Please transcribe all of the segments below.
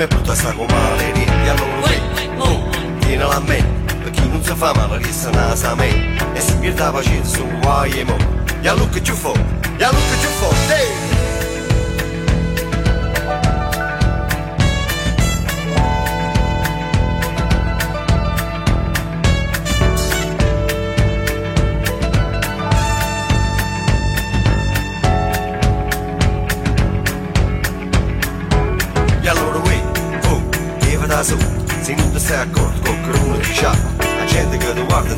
come protesta con maleri E a sì, oh, tiene la me quem não se faz fa male rissa nasa a me E é pierde la pazienza su guai e mo E a che ci fo, e a che ci fo!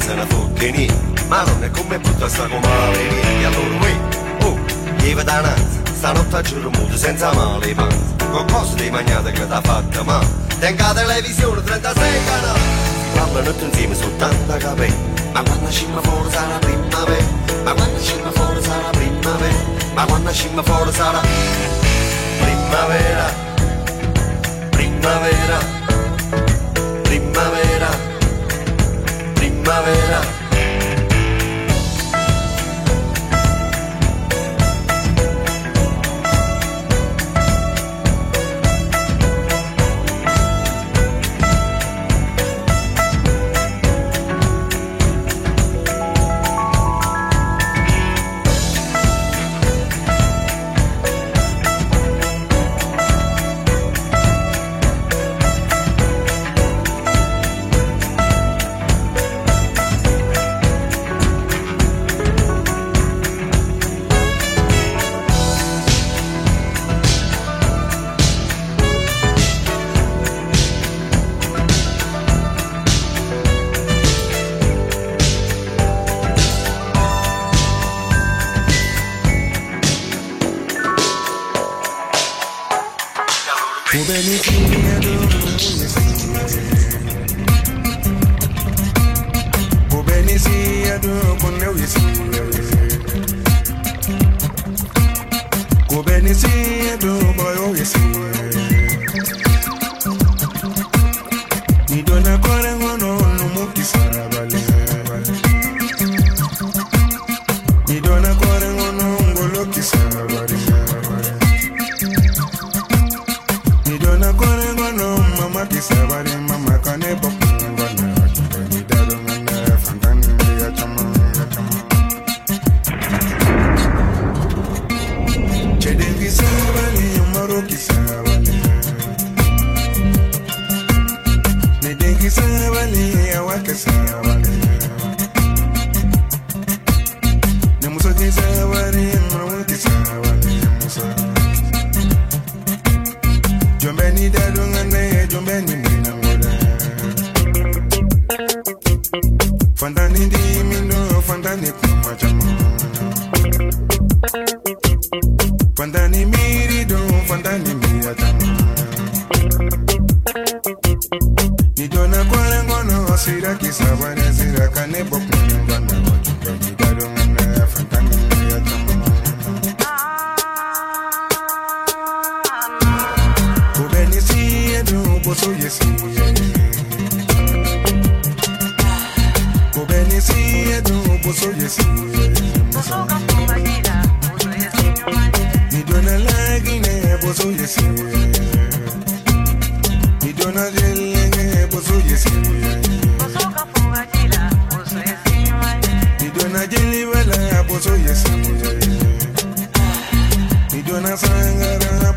senza una focchini Ma non è come butta sta comare E allora uè, oh, uh, lieve da nanza. Stanotte a giuro muto senza male i panza Con cose di magnata che t'ha fatta ma. Tenga televisione 36 canali. Parlano tutti insieme soltanto a capelli Ma quando scimma fuori sarà primavera. Ma quando scimma fuori sarà primavera. Ma quando scimma fuori sarà Primavera. Primavera. primavera.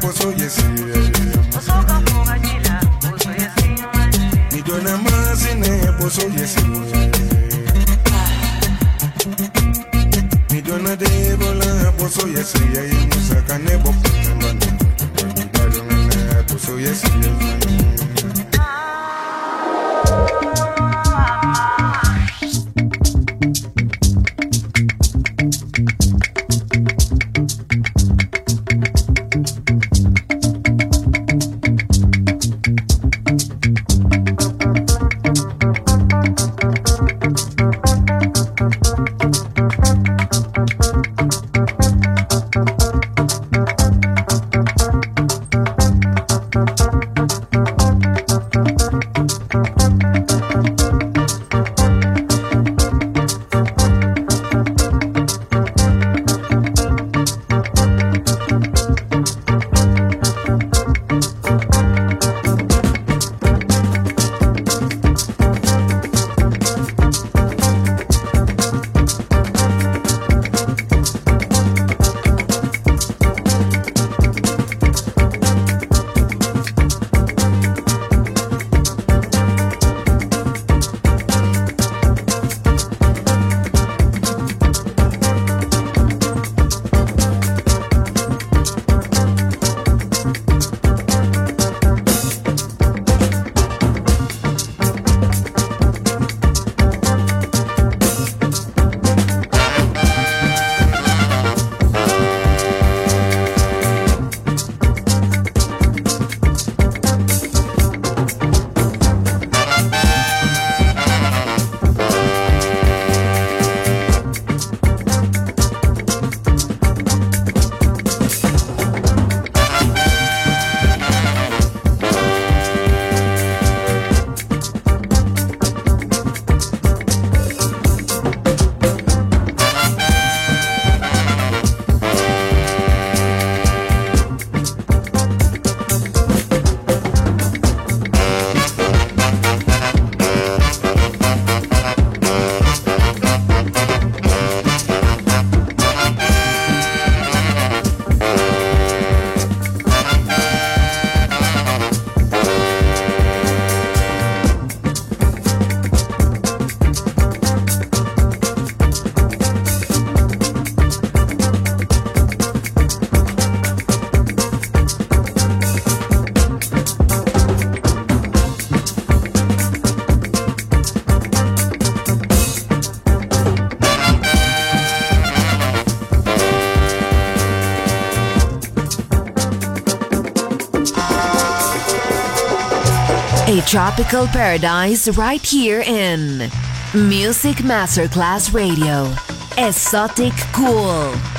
posso yesiye Osoka kungachila posso yesinuwe Nidona mazine posso yesiye Nidona debola posso yesiye Musaka nebo putambane Nidona posso yesiye tropical paradise right here in Music Masterclass Radio. Exotic Cool.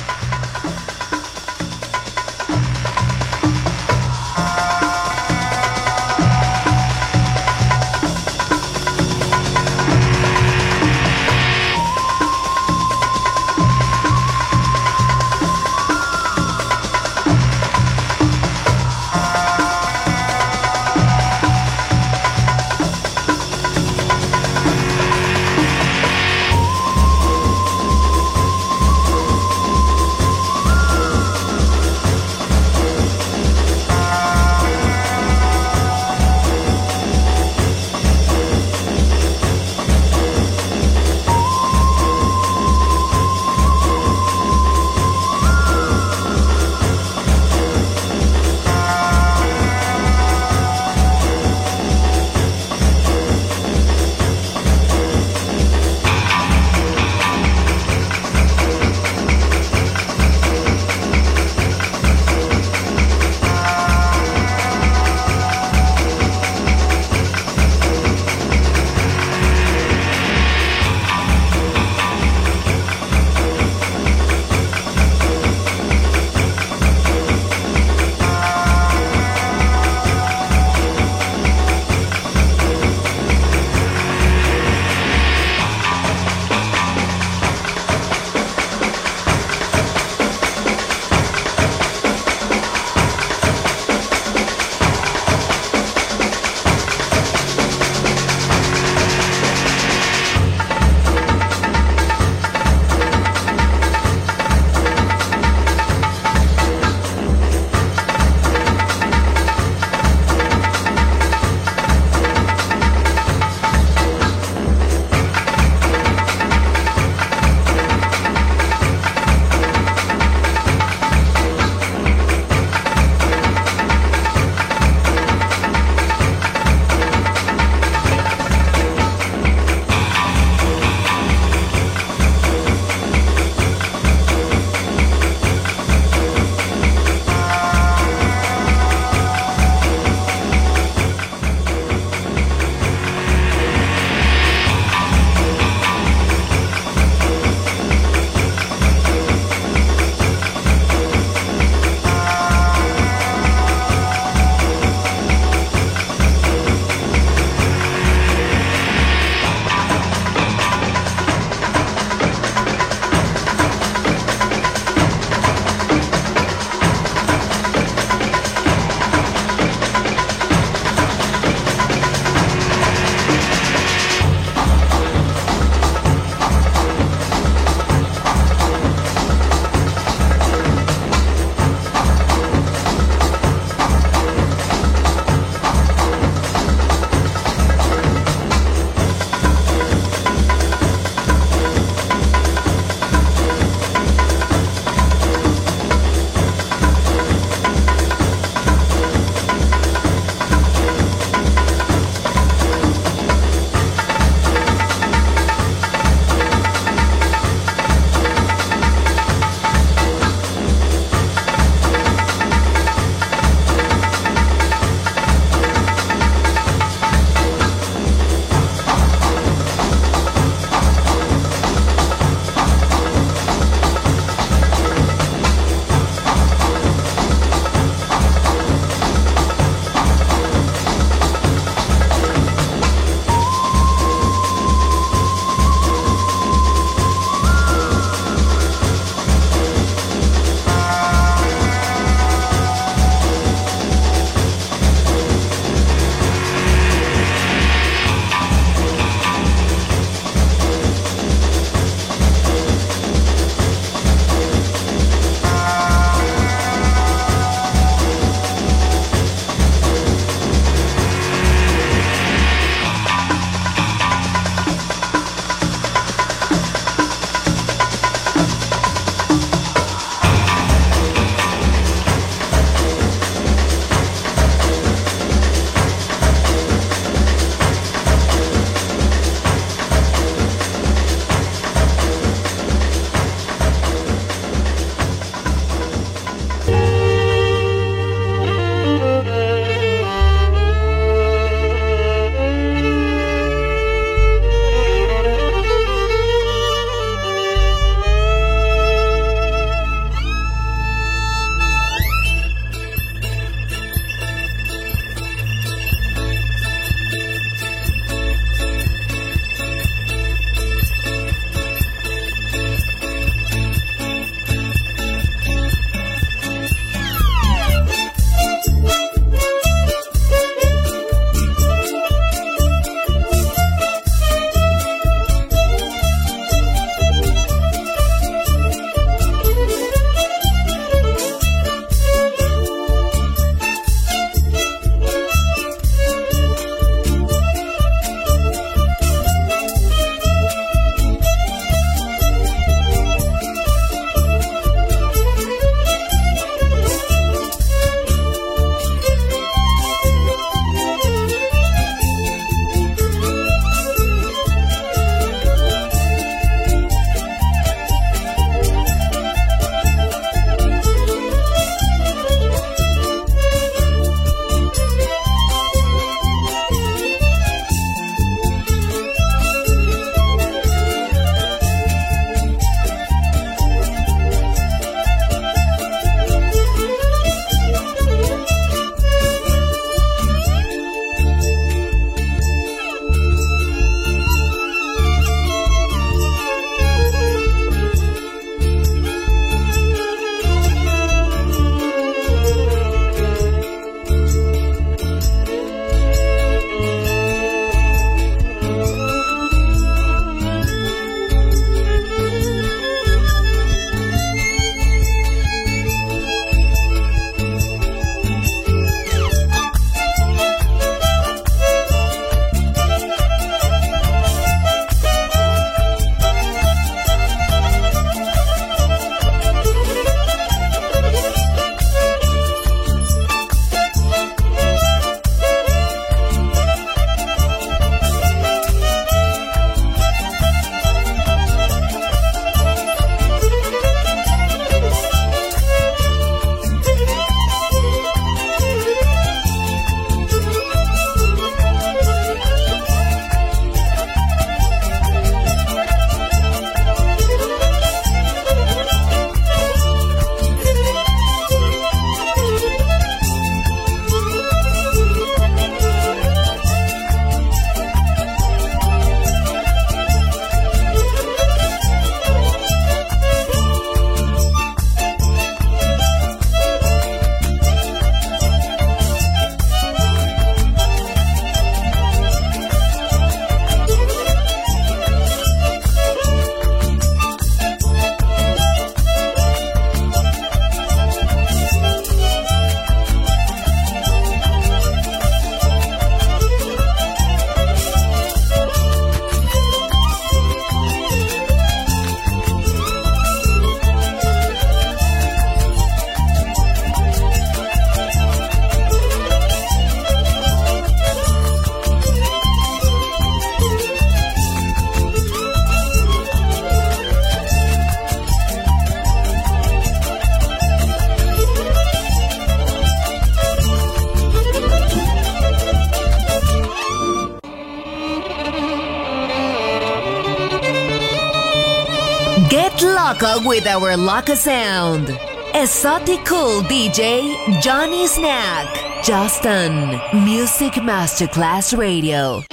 With our loco sound. Esoticool DJ Johnny Snack. Justin. Music Masterclass Radio.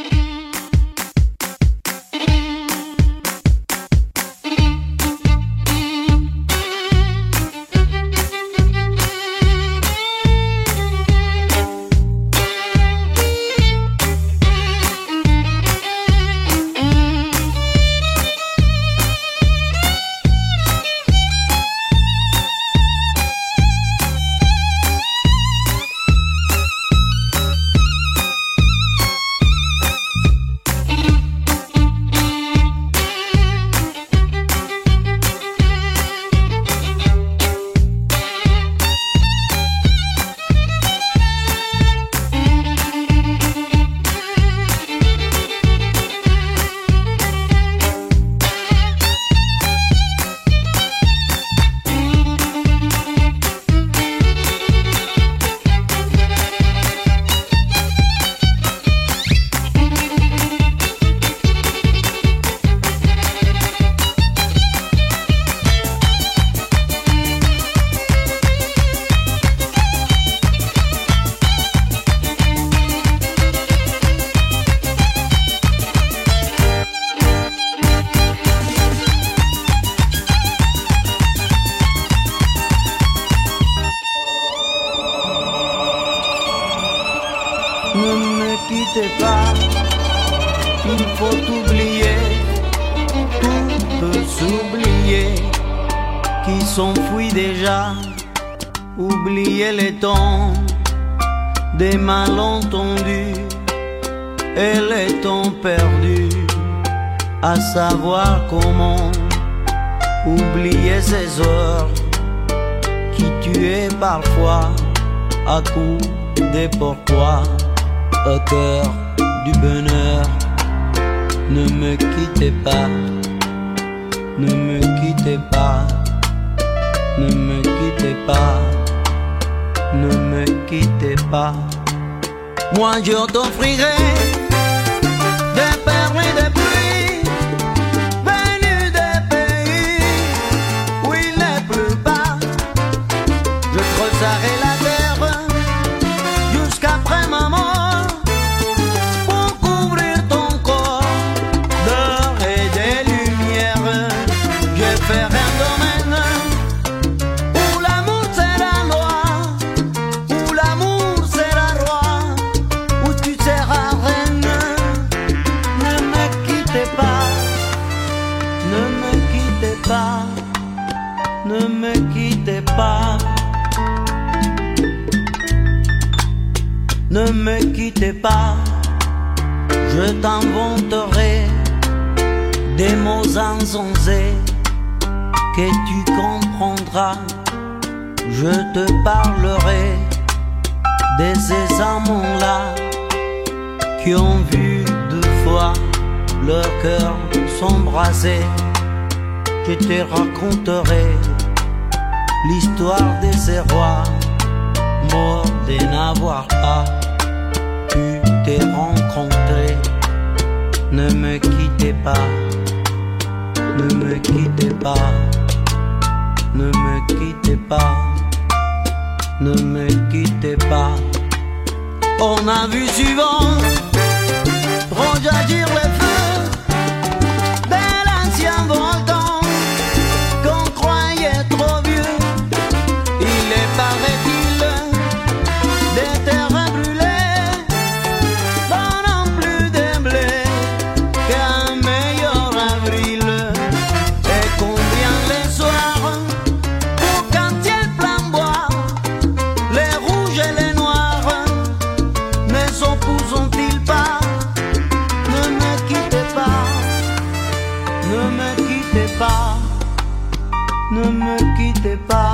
déjà oublié les temps des malentendus et les temps perdus, à savoir comment oublier ces heures qui tuaient parfois à coup des pourquoi au cœur du bonheur. Ne me quittez pas, ne me quittez pas. Ne me quittez pas, ne me quittez pas. Moi je t'offrirai pas, je t'inventerai des mots insensés que tu comprendras. Je te parlerai de ces amants-là qui ont vu deux fois leur cœur s'embraser. Je te raconterai l'histoire de ces rois morts de n'avoir pas. Tu t'es rencontrer. Ne me quittez pas, ne me quittez pas, ne me quittez pas, ne me quittez pas. On a vu souvent, Roger no me quite paz.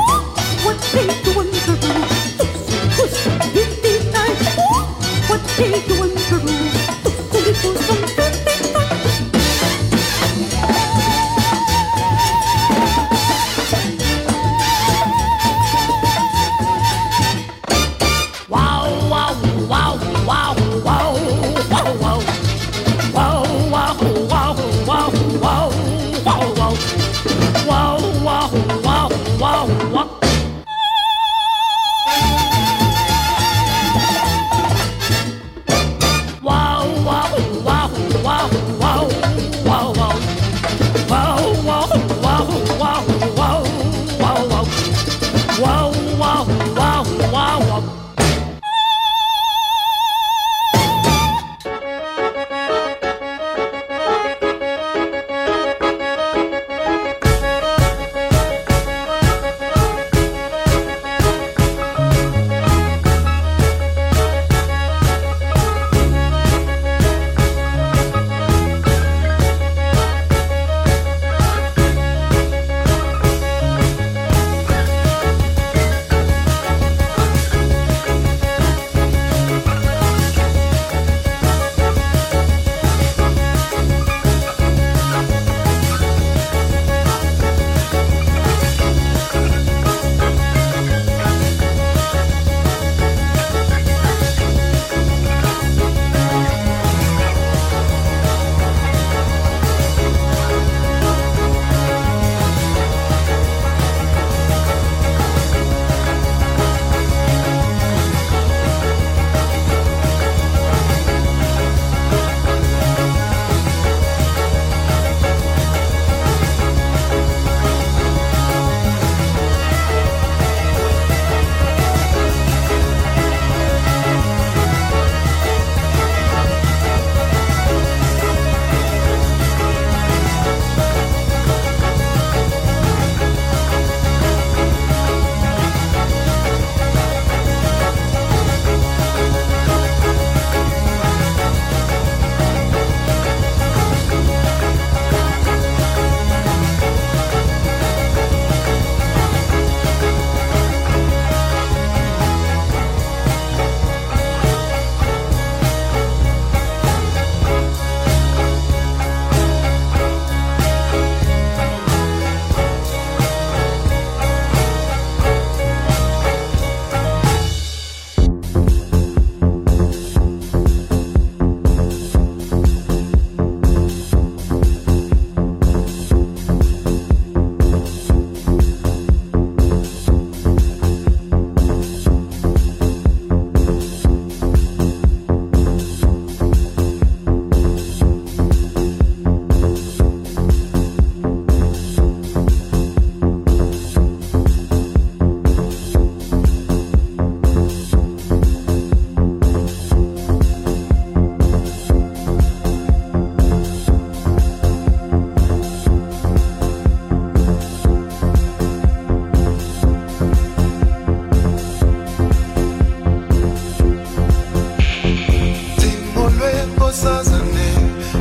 kosazane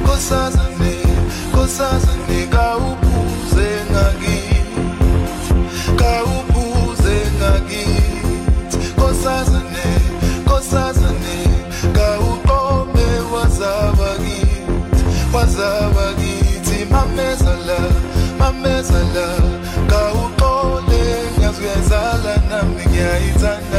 kosazane kosazane kawubuze ngakithi kawubuze ngakithi kosazane kosazane kawuqobe wazaba kithi wazaba kithi. Mamezala mamezala kawuqole ngiyazuyazala nami ngiyayithanda.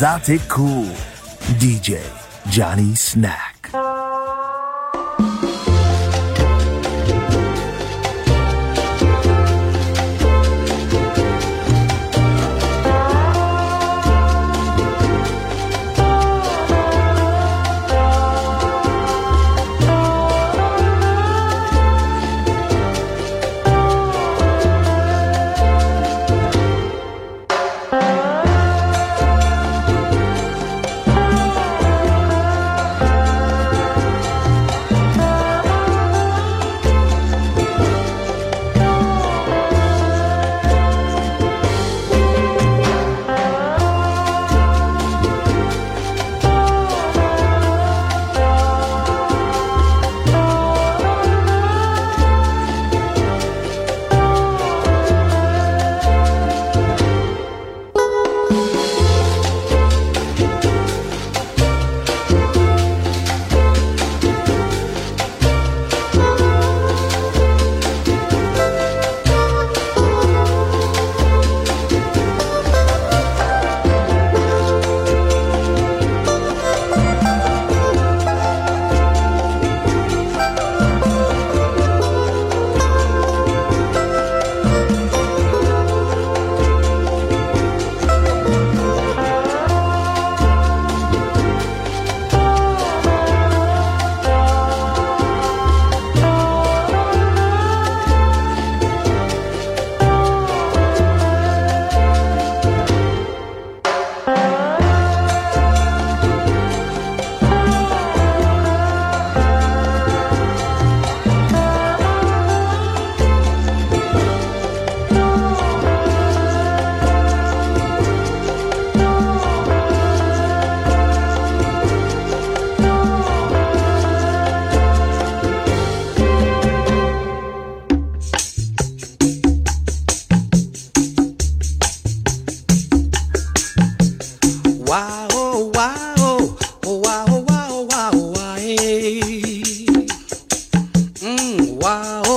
At Esoticool. DJ Johnny Snack. wow.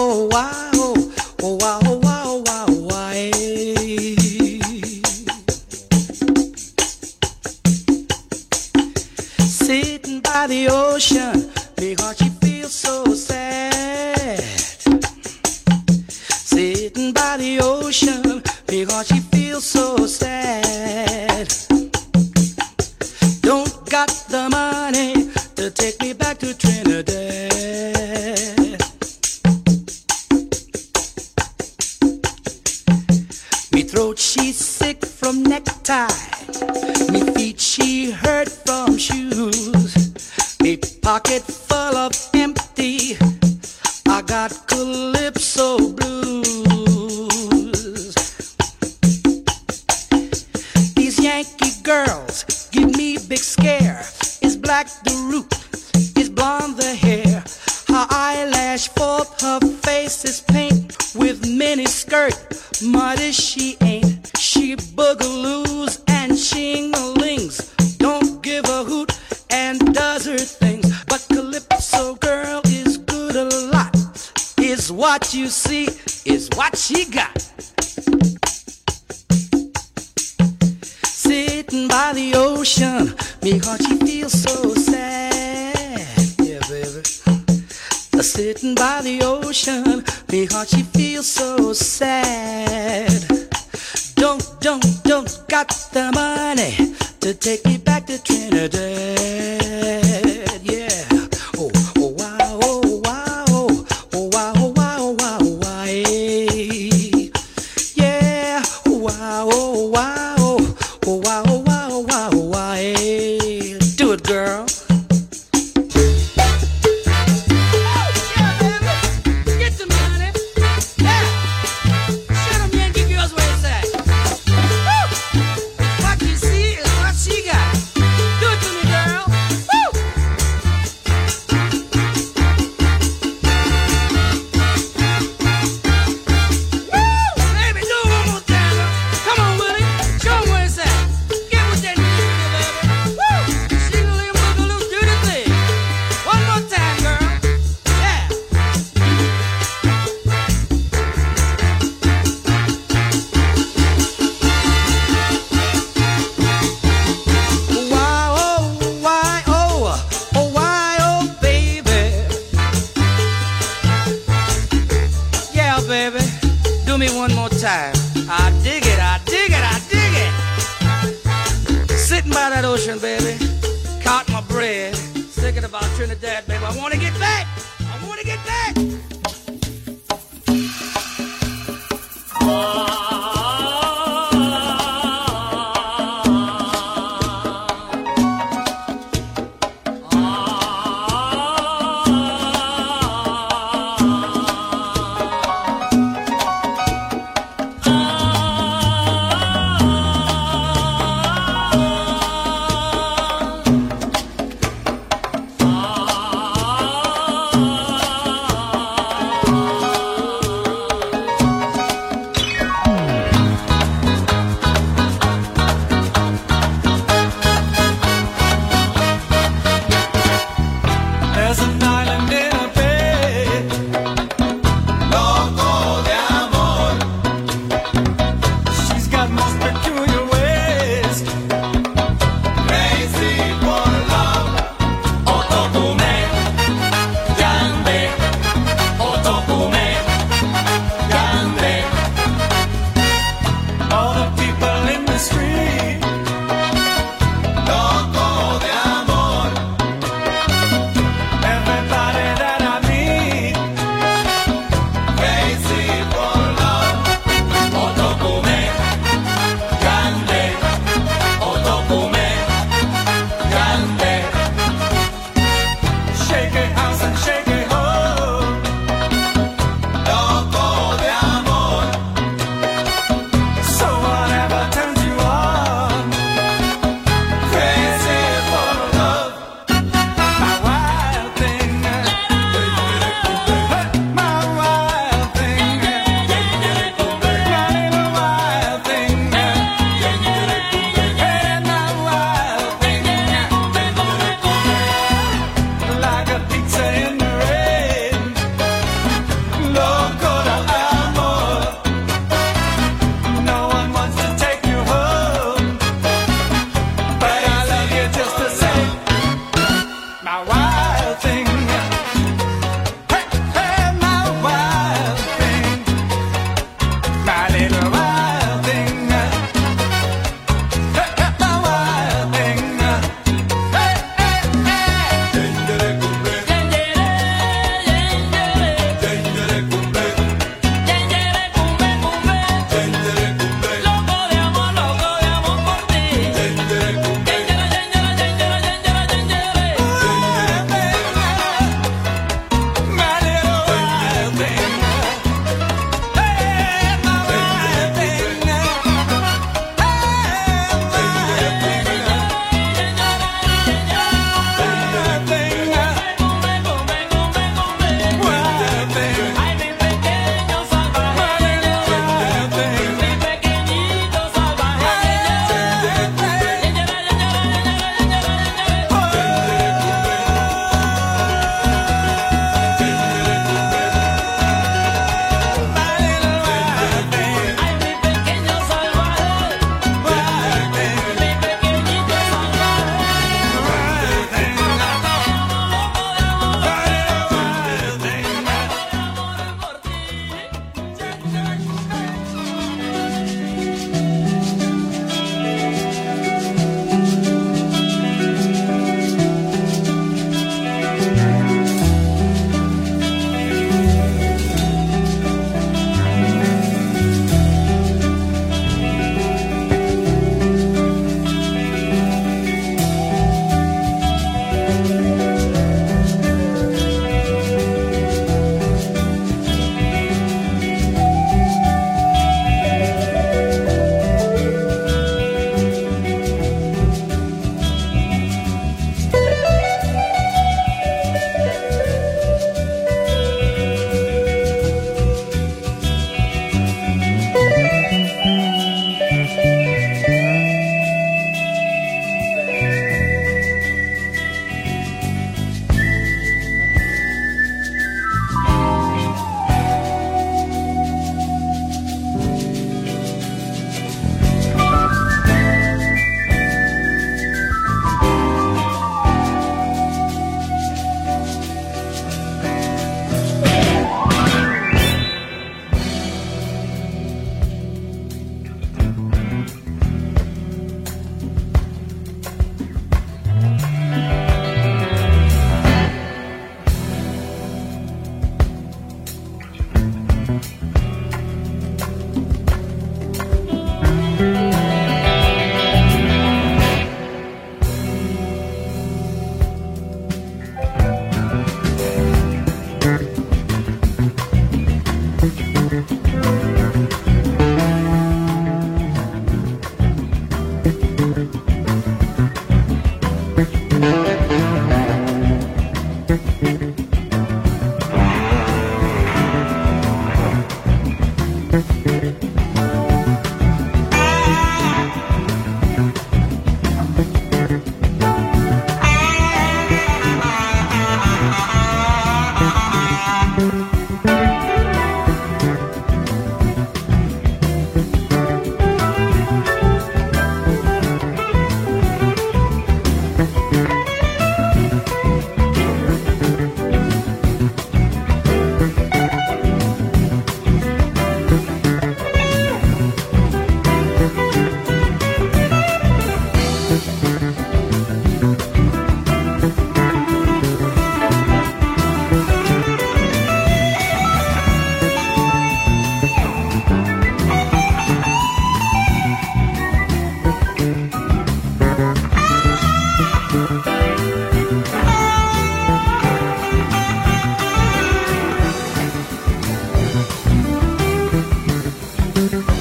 We